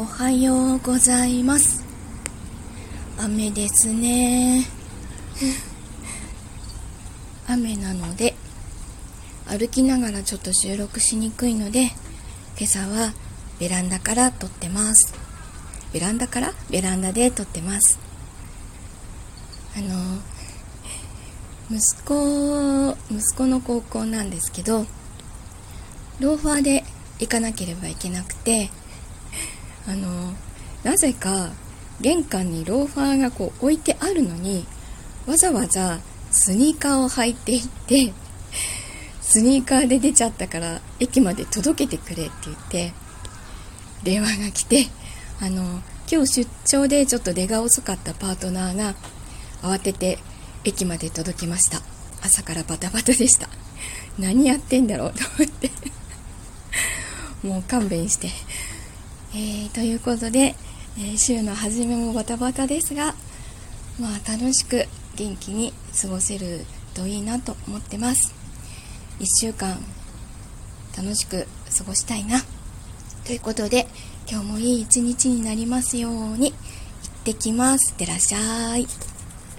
おはようございます。雨ですね。雨なので歩きながらちょっと収録しにくいので今朝はベランダから撮ってます。ベランダから？ベランダで撮ってます。あの息子息子の高校なんですけどローファーで行かなければいけなくてあのなぜか玄関にローファーがこう置いてあるのにわざわざスニーカーを履いていってスニーカーで出ちゃったから駅まで届けてくれって言って電話が来てあの今日出張でちょっと出が遅かったパートナーが慌てて駅まで届きました。朝からバタバタでした。何やってんだろうと思って。もう勘弁して、えー、ということで、えー、週の初めもバタバタですがまあ楽しく元気に過ごせるといいなと思ってます。1週間楽しく過ごしたいな。ということで今日もいい一日になりますように行ってきます。いってらっしゃい。